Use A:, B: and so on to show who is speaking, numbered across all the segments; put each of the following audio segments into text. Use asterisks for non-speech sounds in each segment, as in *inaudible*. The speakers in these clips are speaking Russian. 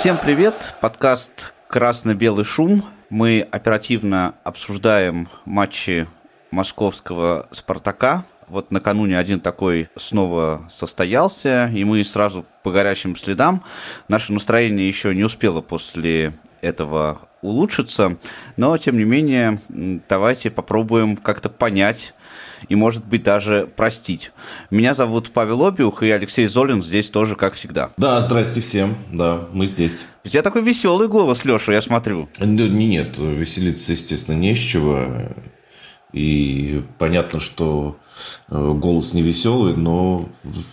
A: Всем привет! Подкаст «Красно-белый шум». Мы оперативно обсуждаем матчи московского «Спартака». Вот накануне один такой снова состоялся, и мы сразу по горячим следам. Наше настроение еще не успело после этого улучшиться, но тем не менее давайте попробуем как-то понять и, может быть, даже простить. Меня зовут Павел Обиух, и Алексей Золин здесь тоже, как всегда.
B: Да, здрасте всем, да, мы здесь.
A: У тебя такой веселый голос, Леша, я смотрю.
B: Нет, веселиться, естественно, не с чего. И понятно, что э, голос не веселый, но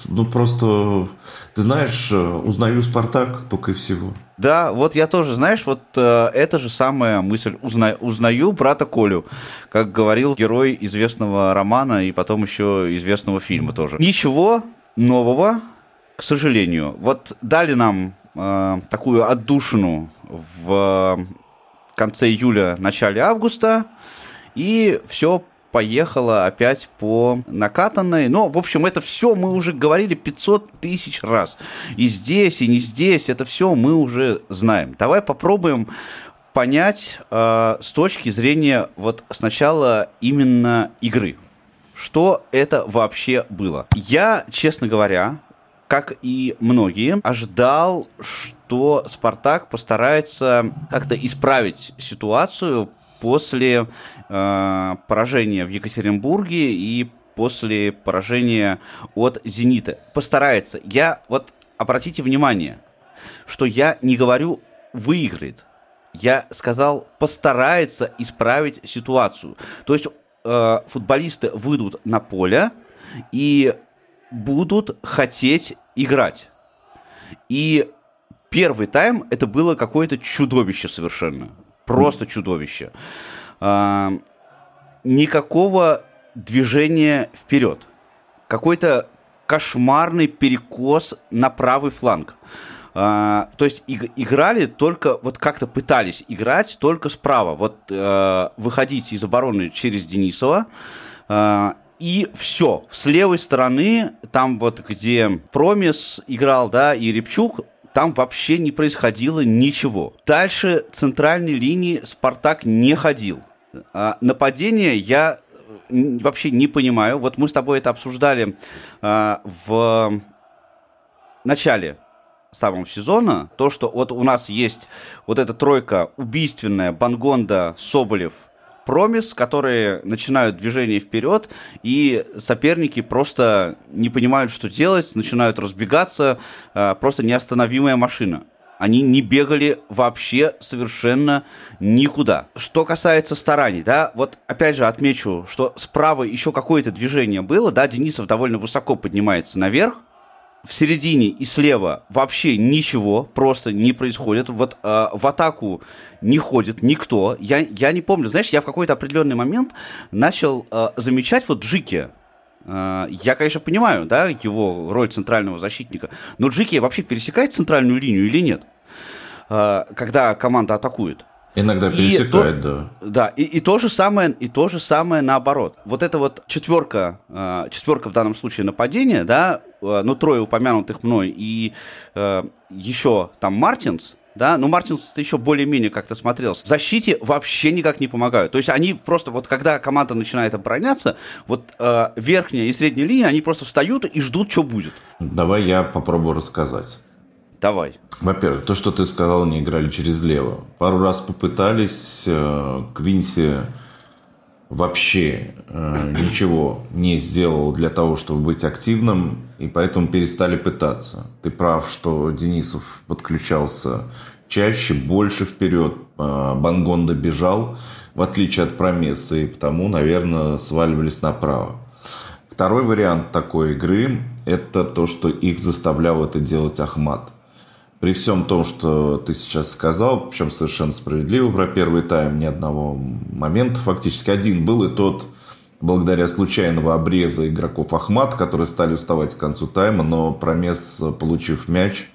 B: ну просто, ты знаешь, э, узнаю Спартак только и всего.
A: Да, вот я тоже, знаешь, вот э, это же самая мысль. Узна, узнаю брата Колю, как говорил герой известного романа и потом еще известного фильма тоже. Ничего нового, к сожалению. Вот дали нам э, такую отдушину в конце июля, начале августа. И все поехало опять по накатанной. Но, в общем, это все мы уже говорили 500 тысяч раз. И здесь, и не здесь, это все мы уже знаем. Давай попробуем понять э, с точки зрения вот сначала именно игры. Что это вообще было? Я, честно говоря, как и многие, ожидал, что Спартак постарается как-то исправить ситуацию после э, поражения в Екатеринбурге и после поражения от «Зенита». Постарается. Я, вот, обратите внимание, что я не говорю «выиграет». Я сказал «постарается исправить ситуацию». То есть э, футболисты выйдут на поле и будут хотеть играть. И первый тайм это было какое-то чудовище совершенно просто чудовище. А, никакого движения вперед. Какой-то кошмарный перекос на правый фланг. Uh, то есть иг- играли только, вот как-то пытались играть только справа. Вот uh, выходить из обороны через Денисова. Uh, и все. С левой стороны, там вот где Промис играл, да, и Репчук, там вообще не происходило ничего. Дальше центральной линии Спартак не ходил. А, нападение я вообще не понимаю. Вот мы с тобой это обсуждали а, в начале самого сезона. То, что вот у нас есть вот эта тройка убийственная, Бангонда, Соболев, промис, которые начинают движение вперед, и соперники просто не понимают, что делать, начинают разбегаться, а, просто неостановимая машина. Они не бегали вообще совершенно никуда. Что касается стараний, да, вот опять же отмечу, что справа еще какое-то движение было, да, Денисов довольно высоко поднимается наверх, в середине и слева вообще ничего просто не происходит. Вот э, в атаку не ходит никто. Я, я не помню, знаешь, я в какой-то определенный момент начал э, замечать вот Джики. Э, я, конечно, понимаю, да, его роль центрального защитника, но Джики вообще пересекает центральную линию или нет, э, когда команда атакует?
B: Иногда пересекает, то,
A: да. Да, и, и, то же самое, и то же самое наоборот. Вот эта вот четверка, э, четверка в данном случае нападения, да, э, ну, трое упомянутых мной, и э, еще там Мартинс, да, ну Мартинс еще более-менее как-то смотрелся. В защите вообще никак не помогают. То есть они просто, вот когда команда начинает обороняться, вот э, верхняя и средняя линия, они просто встают и ждут, что будет.
B: Давай я попробую рассказать.
A: Давай.
B: Во-первых, то, что ты сказал, они играли через лево. Пару раз попытались. Э, Квинси вообще э, ничего не сделал для того, чтобы быть активным, и поэтому перестали пытаться. Ты прав, что Денисов подключался чаще, больше вперед. Э, Бангонда бежал, в отличие от Промеса, и потому, наверное, сваливались направо. Второй вариант такой игры – это то, что их заставлял это делать Ахмат – при всем том, что ты сейчас сказал, причем совершенно справедливо про первый тайм, ни одного момента фактически. Один был и тот, благодаря случайного обреза игроков Ахмат, которые стали уставать к концу тайма, но Промес, получив мяч,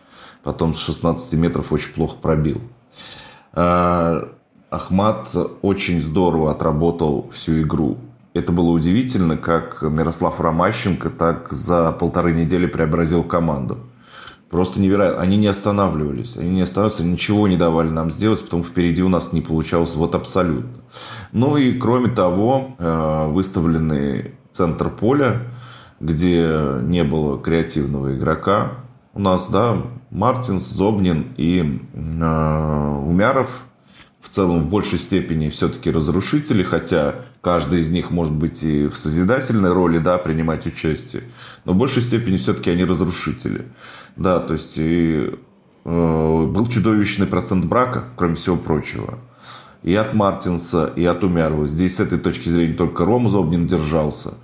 B: потом с 16 метров очень плохо пробил. А, Ахмат очень здорово отработал всю игру. Это было удивительно, как Мирослав Ромащенко так за полторы недели преобразил команду. Просто невероятно. Они не останавливались. Они не останавливались, ничего не давали нам сделать, потом впереди у нас не получалось вот абсолютно. Ну и кроме того, э, выставленный центр поля, где не было креативного игрока, у нас, да, Мартинс, Зобнин и э, Умяров в целом в большей степени все-таки разрушители, хотя каждый из них может быть и в созидательной роли, да, принимать участие, но в большей степени все-таки они разрушители. Да, то есть и, э, был чудовищный процент брака, кроме всего прочего. И от Мартинса, и от Умярова. Здесь с этой точки зрения только Рома Зобнин держался.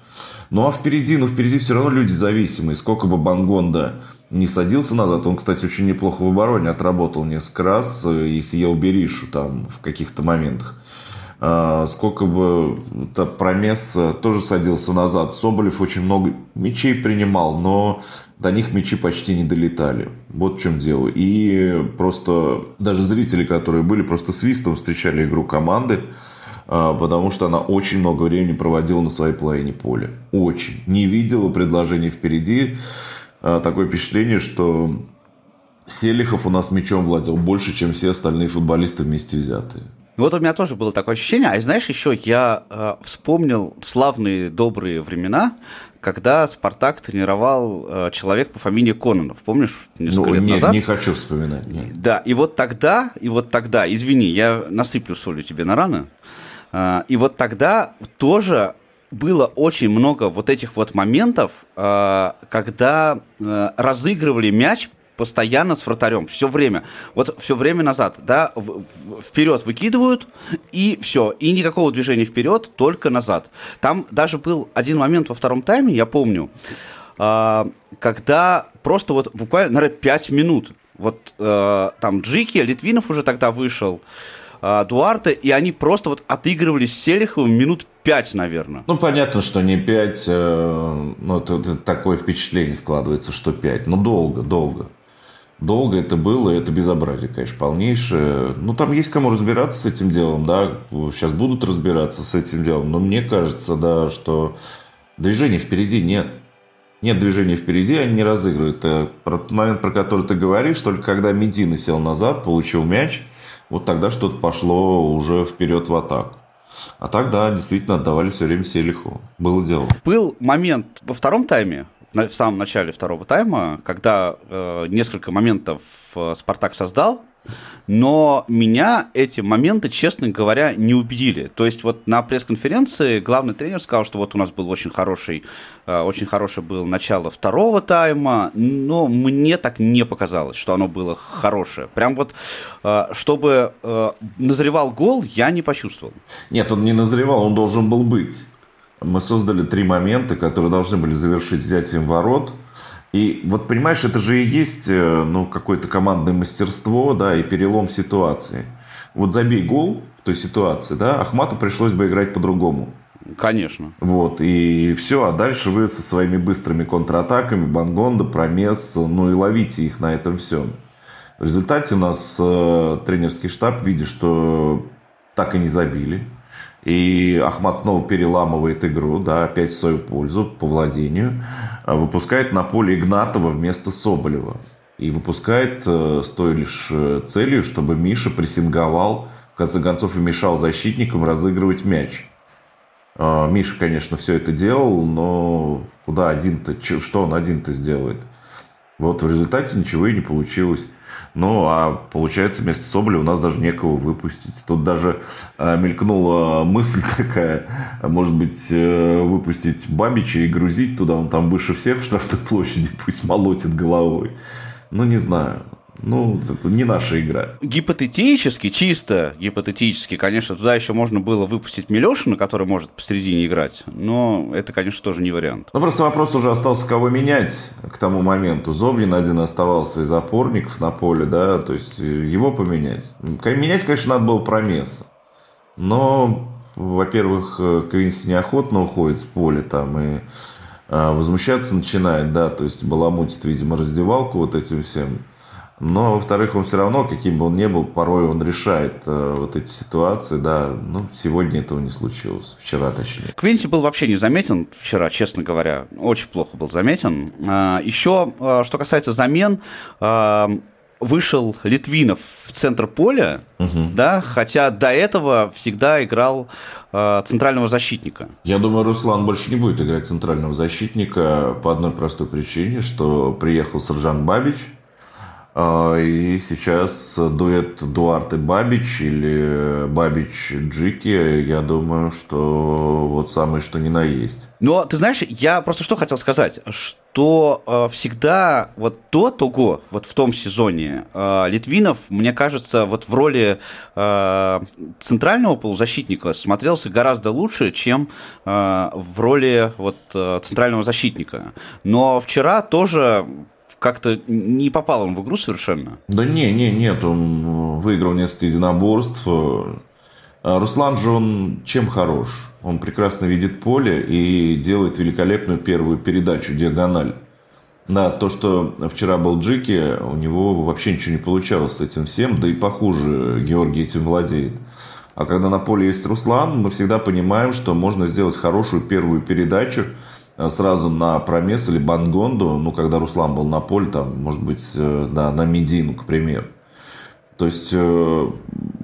B: Ну а впереди, ну впереди все равно люди зависимые. Сколько бы Бангонда не садился назад. Он, кстати, очень неплохо в обороне отработал несколько раз э, и съел Беришу там в каких-то моментах. А, сколько бы это Промес тоже садился назад. Соболев очень много мячей принимал, но до них мячи почти не долетали. Вот в чем дело. И просто даже зрители, которые были, просто свистом встречали игру команды, а, потому что она очень много времени проводила на своей половине поля. Очень. Не видела предложений впереди. А, такое впечатление, что Селихов у нас мячом владел больше, чем все остальные футболисты вместе взятые.
A: Вот у меня тоже было такое ощущение. А знаешь, еще я э, вспомнил славные добрые времена, когда Спартак тренировал э, человек по фамилии Кононов. Помнишь, несколько
B: ну,
A: лет
B: не,
A: назад?
B: Не хочу вспоминать. Нет.
A: Да, и вот тогда, и вот тогда, извини, я насыплю солью тебе на раны. Э, и вот тогда тоже было очень много вот этих вот моментов, э, когда э, разыгрывали мяч постоянно с вратарем, все время. Вот все время назад, да, в, в, вперед выкидывают, и все. И никакого движения вперед, только назад. Там даже был один момент во втором тайме, я помню, э, когда просто вот буквально, наверное, 5 минут. Вот э, там Джики, Литвинов уже тогда вышел, э, Дуарте, и они просто вот отыгрывались с Селиховым минут 5, наверное.
B: Ну, понятно, что не 5, э, ну, тут такое впечатление складывается, что 5, но долго, долго. Долго это было, это безобразие, конечно, полнейшее. Ну, там есть кому разбираться с этим делом, да, сейчас будут разбираться с этим делом, но мне кажется, да, что движения впереди нет. Нет движения впереди, они не разыгрывают. Про тот момент, про который ты говоришь, только когда Медина сел назад, получил мяч, вот тогда что-то пошло уже вперед в атаку. А так, да, действительно отдавали все время Селиху. Было дело.
A: Был момент во втором тайме, в самом начале второго тайма, когда э, несколько моментов э, Спартак создал, но меня эти моменты, честно говоря, не убедили. То есть вот на пресс-конференции главный тренер сказал, что вот у нас был очень хороший, э, очень хорошее было начало второго тайма, но мне так не показалось, что оно было хорошее. Прям вот, э, чтобы э, назревал гол, я не почувствовал.
B: Нет, он не назревал, он должен был быть. Мы создали три момента, которые должны были завершить взятием ворот. И вот понимаешь, это же и есть э, ну, какое-то командное мастерство, да, и перелом ситуации. Вот забей гол в той ситуации, да, Ахмату пришлось бы играть по-другому.
A: Конечно.
B: Вот, и все, а дальше вы со своими быстрыми контратаками, Бангонда, Промес, ну и ловите их на этом всем. В результате у нас э, тренерский штаб, видя, что так и не забили, и Ахмат снова переламывает игру, да, опять в свою пользу по владению. А выпускает на поле Игнатова вместо Соболева. И выпускает э, с той лишь э, целью, чтобы Миша прессинговал, в конце концов, и мешал защитникам разыгрывать мяч. А, Миша, конечно, все это делал, но куда один-то, что он один-то сделает? Вот в результате ничего и не получилось. Ну, а получается, вместо Соболя у нас даже некого выпустить. Тут даже э, мелькнула мысль *laughs* такая, может быть, э, выпустить Бабича и грузить туда, он там выше всех в штрафной площади, пусть молотит головой. Ну, не знаю. Ну, это не наша игра.
A: Гипотетически, чисто гипотетически, конечно, туда еще можно было выпустить Милешина, который может посередине играть, но это, конечно, тоже не вариант.
B: Ну, просто вопрос уже остался, кого менять к тому моменту. Зобнин один оставался из опорников на поле, да, то есть его поменять. Менять, конечно, надо было Промеса. Но, во-первых, Квинси неохотно уходит с поля там и а, возмущаться начинает, да, то есть баламутит, видимо, раздевалку вот этим всем. Но, во-вторых, он все равно, каким бы он ни был, порой он решает э, вот эти ситуации, да. Ну, сегодня этого не случилось, вчера точнее.
A: Квинси был вообще не заметен вчера, честно говоря. Очень плохо был заметен. А, еще, а, что касается замен, а, вышел Литвинов в центр поля, угу. да, хотя до этого всегда играл э, центрального защитника.
B: Я думаю, Руслан больше не будет играть центрального защитника по одной простой причине, что приехал Сержант Бабич – и сейчас дуэт Дуарт и Бабич или Бабич Джики, я думаю, что вот самое что ни на есть.
A: Но ты знаешь, я просто что хотел сказать, что э, всегда вот до того, вот в том сезоне, э, Литвинов, мне кажется, вот в роли э, центрального полузащитника смотрелся гораздо лучше, чем э, в роли вот э, центрального защитника. Но вчера тоже как-то не попал он в игру совершенно.
B: Да не, не, нет, он выиграл несколько единоборств. А Руслан же он чем хорош? Он прекрасно видит поле и делает великолепную первую передачу, диагональ. Да, то, что вчера был Джики, у него вообще ничего не получалось с этим всем, да и похуже Георгий этим владеет. А когда на поле есть Руслан, мы всегда понимаем, что можно сделать хорошую первую передачу – Э, сразу на Промес или Бангонду, ну, когда Руслан был на поле, там, может быть, э, да, на Медину, к примеру. То есть э,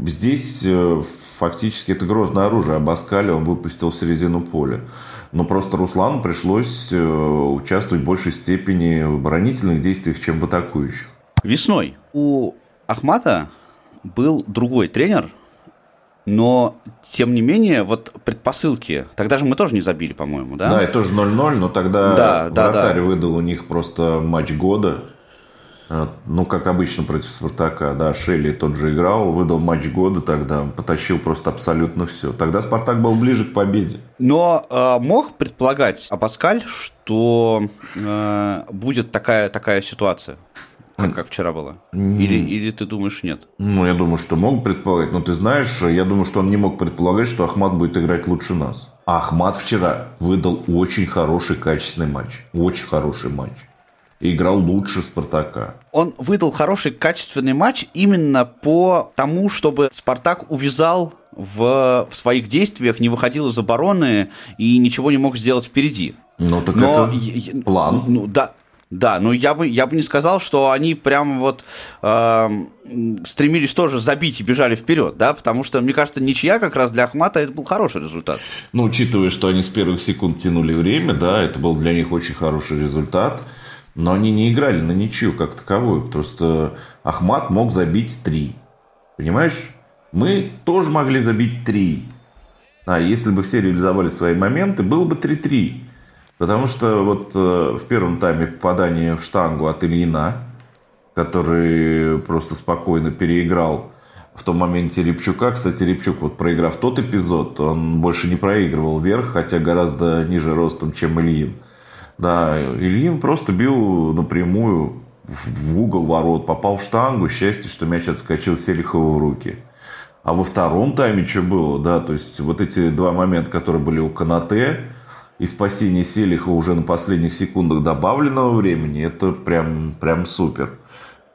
B: здесь э, фактически это грозное оружие. Абаскали он выпустил в середину поля. Но просто Руслану пришлось э, участвовать в большей степени в оборонительных действиях, чем в атакующих.
A: Весной у Ахмата был другой тренер – но, тем не менее, вот предпосылки. Тогда же мы тоже не забили, по-моему, да?
B: Да, и тоже 0-0, но тогда да, вратарь да, да. выдал у них просто матч года. Э, ну, как обычно против Спартака, да, Шелли тот же играл, выдал матч года тогда, потащил просто абсолютно все. Тогда Спартак был ближе к победе.
A: Но э, мог предполагать Абаскаль, что э, будет такая, такая ситуация? Как, как вчера было? Или, или ты думаешь, нет?
B: Ну, я думаю, что мог предполагать. Но ты знаешь, я думаю, что он не мог предполагать, что Ахмат будет играть лучше нас. А Ахмат вчера выдал очень хороший, качественный матч. Очень хороший матч. И играл лучше Спартака.
A: Он выдал хороший, качественный матч именно по тому, чтобы Спартак увязал в, в своих действиях, не выходил из обороны и ничего не мог сделать впереди.
B: Ну, так Но, это план.
A: Ну, да, да, ну я бы, я бы не сказал, что они прям вот э, стремились тоже забить и бежали вперед, да, потому что, мне кажется, ничья как раз для Ахмата это был хороший результат.
B: Ну, учитывая, что они с первых секунд тянули время, да, это был для них очень хороший результат, но они не играли на ничью как таковую, просто Ахмат мог забить три, понимаешь? Мы тоже могли забить три, а если бы все реализовали свои моменты, было бы 3-3. Потому что вот э, в первом тайме попадание в штангу от Ильина, который просто спокойно переиграл в том моменте Репчука. Кстати, Репчук, вот проиграв тот эпизод, он больше не проигрывал вверх, хотя гораздо ниже ростом, чем Ильин. Да, Ильин просто бил напрямую в угол ворот, попал в штангу, счастье, что мяч отскочил Селихову в руки. А во втором тайме что было, да, то есть вот эти два момента, которые были у Канате, и спасение Селиха уже на последних секундах добавленного времени, это прям, прям супер.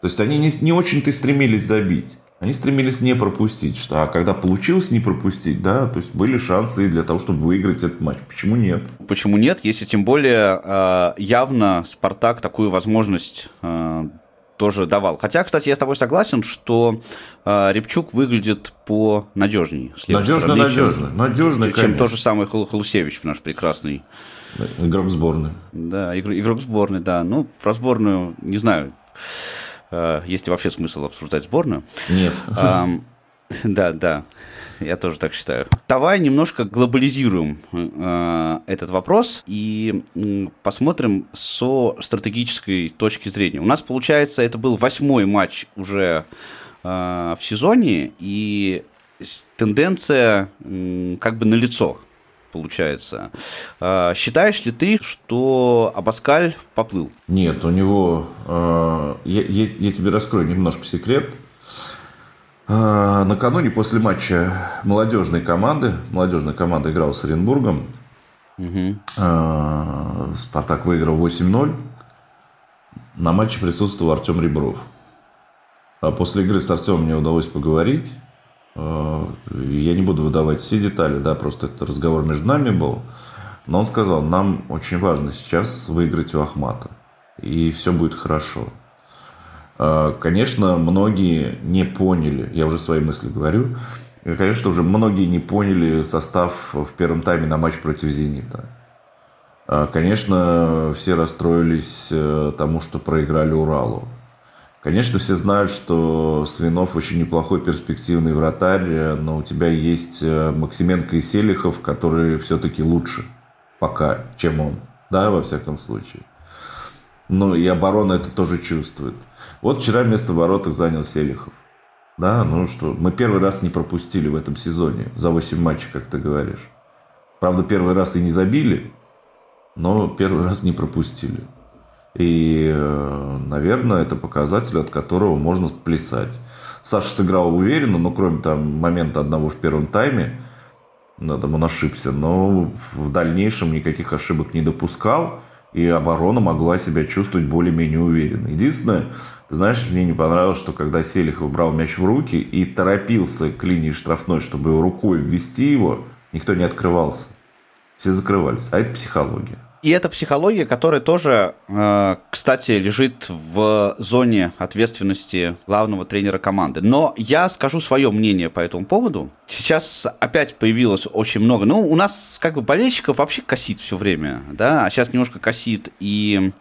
B: То есть они не, не очень-то стремились забить. Они стремились не пропустить. Что, а когда получилось не пропустить, да, то есть были шансы для того, чтобы выиграть этот матч. Почему нет?
A: Почему нет, если тем более э, явно Спартак такую возможность э, тоже давал. Хотя, кстати, я с тобой согласен, что э, Репчук выглядит по надежней.
B: Надежно, надежно. Чем, надежно,
A: чем, чем тот же самый Халусевич, наш прекрасный.
B: Игрок сборной.
A: Да, игрок, игрок сборной, да. Ну, про сборную, не знаю, э, есть ли вообще смысл обсуждать сборную.
B: Нет.
A: Э, *laughs* да, да. Я тоже так считаю. Давай немножко глобализируем э, этот вопрос и э, посмотрим со стратегической точки зрения. У нас, получается, это был восьмой матч уже э, в сезоне, и тенденция э, как бы налицо получается. Э, считаешь ли ты, что Абаскаль поплыл?
B: Нет, у него... Э, я, я, я тебе раскрою немножко секрет. А, накануне после матча молодежной команды, молодежная команда играла с Оренбургом, угу. Спартак выиграл 8-0. На матче присутствовал Артем Ребров. А после игры с Артемом мне удалось поговорить. Я не буду выдавать все детали, да, просто это разговор между нами был. Но он сказал, нам очень важно сейчас выиграть у Ахмата. И все будет хорошо. Э, конечно, многие не поняли, я уже свои мысли говорю, конечно, уже многие не поняли состав в первом тайме на матч против «Зенита». Э, конечно, все расстроились тому, что проиграли Уралу. Конечно, все знают, что Свинов очень неплохой перспективный вратарь, но у тебя есть э, Максименко и Селихов, которые все-таки лучше пока, чем он. Да, во всяком случае. Ну, и оборона это тоже чувствует. Вот вчера место в воротах занял Селихов. Да, ну что, мы первый раз не пропустили в этом сезоне за 8 матчей, как ты говоришь. Правда, первый раз и не забили, но первый раз не пропустили. И, э, наверное, это показатель, от которого можно плясать. Саша сыграл уверенно, но кроме там момента одного в первом тайме, там он ошибся, но в дальнейшем никаких ошибок не допускал, и оборона могла себя чувствовать более-менее уверенно. Единственное, ты знаешь, мне не понравилось, что когда Селихов брал мяч в руки и торопился к линии штрафной, чтобы рукой ввести его, никто не открывался. Все закрывались. А это психология.
A: И это психология, которая тоже, э, кстати, лежит в зоне ответственности главного тренера команды. Но я скажу свое мнение по этому поводу. Сейчас опять появилось очень много. Ну, у нас как бы болельщиков вообще косит все время, да, а сейчас немножко косит и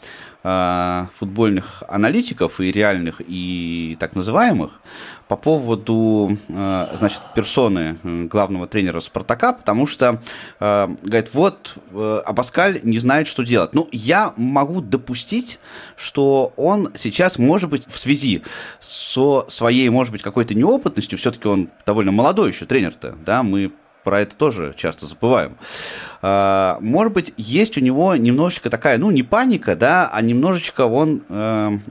A: футбольных аналитиков, и реальных, и так называемых по поводу, э, значит, персоны главного тренера Спартака, потому что, э, говорит, вот, э, Абаскаль не знает, что делать. Ну, я могу допустить, что он сейчас, может быть, в связи со своей, может быть, какой-то неопытностью, все-таки он довольно молодой еще тренер-то, да, мы про это тоже часто забываем. Может быть, есть у него немножечко такая, ну, не паника, да, а немножечко он,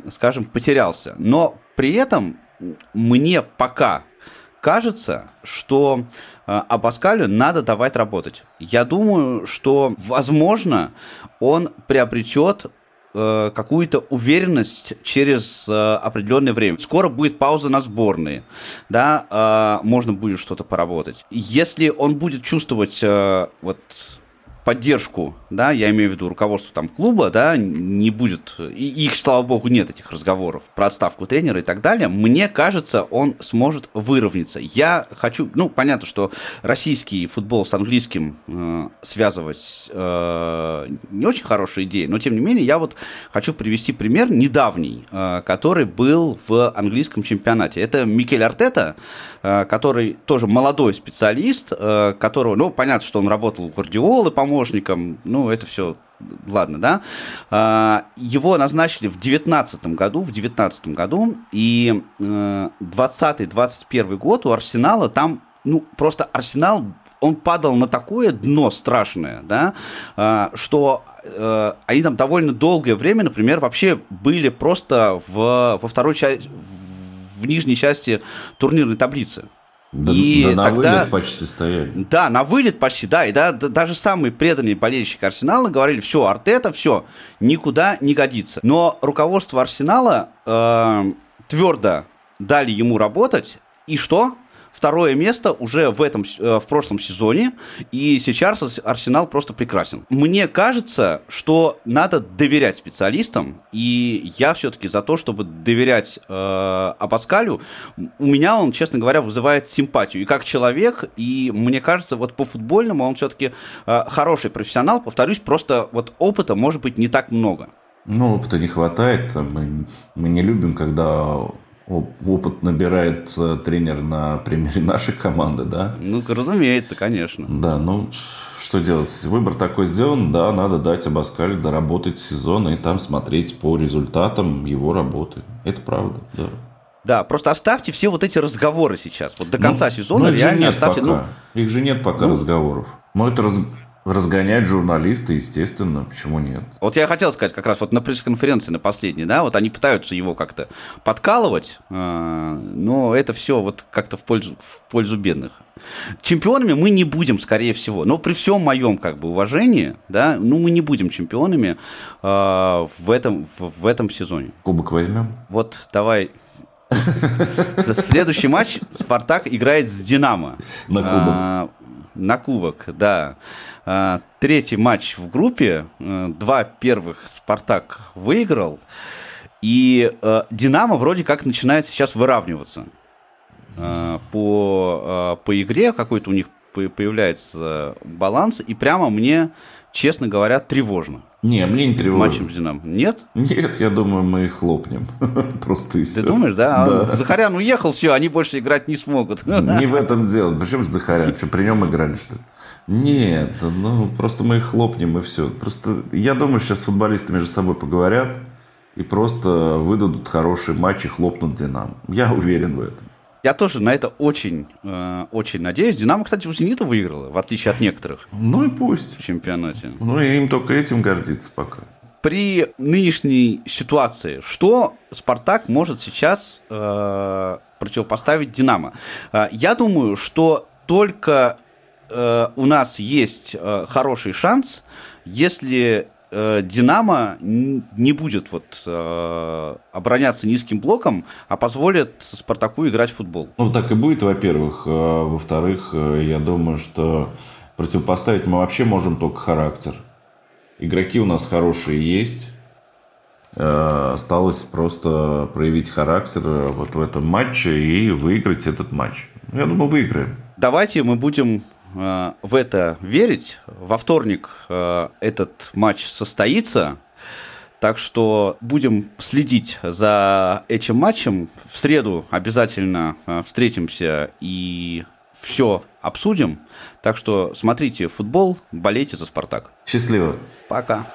A: скажем, потерялся. Но при этом мне пока кажется, что э, Абаскалю надо давать работать. Я думаю, что, возможно, он приобретет э, какую-то уверенность через э, определенное время. Скоро будет пауза на сборные, да, э, можно будет что-то поработать. Если он будет чувствовать э, вот поддержку, да, я имею в виду руководство там клуба, да, не будет, и их, слава богу, нет этих разговоров про отставку тренера и так далее, мне кажется, он сможет выровняться. Я хочу, ну, понятно, что российский футбол с английским э, связывать э, не очень хорошая идея, но тем не менее я вот хочу привести пример недавний, э, который был в английском чемпионате. Это Микель Артета, э, который тоже молодой специалист, э, которого, ну, понятно, что он работал у Гвардиолы, по-моему, помощником, ну, это все ладно, да, а, его назначили в 19 году, в 19 году, и 20-21 э, год у Арсенала там, ну, просто Арсенал, он падал на такое дно страшное, да, а, что э, они там довольно долгое время, например, вообще были просто в, во второй части, в нижней части турнирной таблицы.
B: Да, и да на тогда, вылет почти стояли.
A: Да, на вылет почти, да. И да, даже самые преданные болельщики Арсенала говорили, все, Артета, все, никуда не годится. Но руководство Арсенала э, твердо дали ему работать. И что? Второе место уже в этом, э, в прошлом сезоне, и сейчас Арсенал просто прекрасен. Мне кажется, что надо доверять специалистам, и я все-таки за то, чтобы доверять э, Абаскалю. У меня он, честно говоря, вызывает симпатию и как человек, и мне кажется, вот по футбольному он все-таки э, хороший профессионал. Повторюсь, просто вот опыта может быть не так много.
B: Ну, опыта не хватает. Мы, мы не любим, когда опыт набирает э, тренер на примере нашей команды, да?
A: Ну, разумеется, конечно.
B: Да, ну, что делать? Выбор такой сделан, да, надо дать Абаскалю доработать сезон и там смотреть по результатам его работы. Это правда, да.
A: Да, просто оставьте все вот эти разговоры сейчас. Вот до конца ну, сезона
B: ну,
A: реально оставьте.
B: Пока. Ну, их же нет пока ну, разговоров. Но это раз, Разгонять журналисты, естественно, почему нет?
A: Вот я хотел сказать как раз вот на пресс-конференции на последней, да, вот они пытаются его как-то подкалывать, э, но это все вот как-то в пользу, в пользу бедных. Чемпионами мы не будем, скорее всего, но при всем моем как бы уважении, да, ну мы не будем чемпионами э, в этом в, в этом сезоне.
B: Кубок возьмем?
A: Вот давай Следующий матч Спартак играет с Динамо.
B: На кубок.
A: На кубок, да. А, третий матч в группе. А, два первых Спартак выиграл. И а, Динамо вроде как начинает сейчас выравниваться. А, по, а, по игре какой-то у них появляется баланс. И прямо мне, честно говоря, тревожно.
B: Не, мне не тревожно.
A: Матчем с Динамо. Нет?
B: Нет, я думаю, мы их хлопнем. *laughs* Просто и все.
A: Ты думаешь, да? да. А Захарян уехал, все, они больше играть не смогут. *laughs*
B: Не в этом дело. Причем Захарян? Что, при нем играли, что ли? Нет, ну просто мы их хлопнем и все. Просто я думаю, сейчас футболисты между собой поговорят и просто выдадут хорошие матчи, хлопнут Динамо. Я уверен в этом.
A: Я тоже на это очень, э, очень надеюсь. Динамо, кстати, у Зенита выиграла, в отличие от некоторых.
B: Ну и пусть.
A: В чемпионате.
B: Ну и им только этим гордиться пока.
A: При нынешней ситуации, что Спартак может сейчас э, противопоставить Динамо? Э, я думаю, что только э, у нас есть э, хороший шанс, если Динамо не будет вот э, обороняться низким блоком, а позволит Спартаку играть в футбол.
B: Ну, так и будет, во-первых. Э, во-вторых, я думаю, что противопоставить мы вообще можем только характер. Игроки у нас хорошие есть. Осталось просто проявить характер вот в этом матче и выиграть этот матч. Я думаю, выиграем.
A: Давайте мы будем Э, в это верить. Во вторник э, этот матч состоится. Так что будем следить за этим матчем. В среду обязательно э, встретимся и все обсудим. Так что смотрите футбол, болейте за «Спартак».
B: Счастливо.
A: Пока.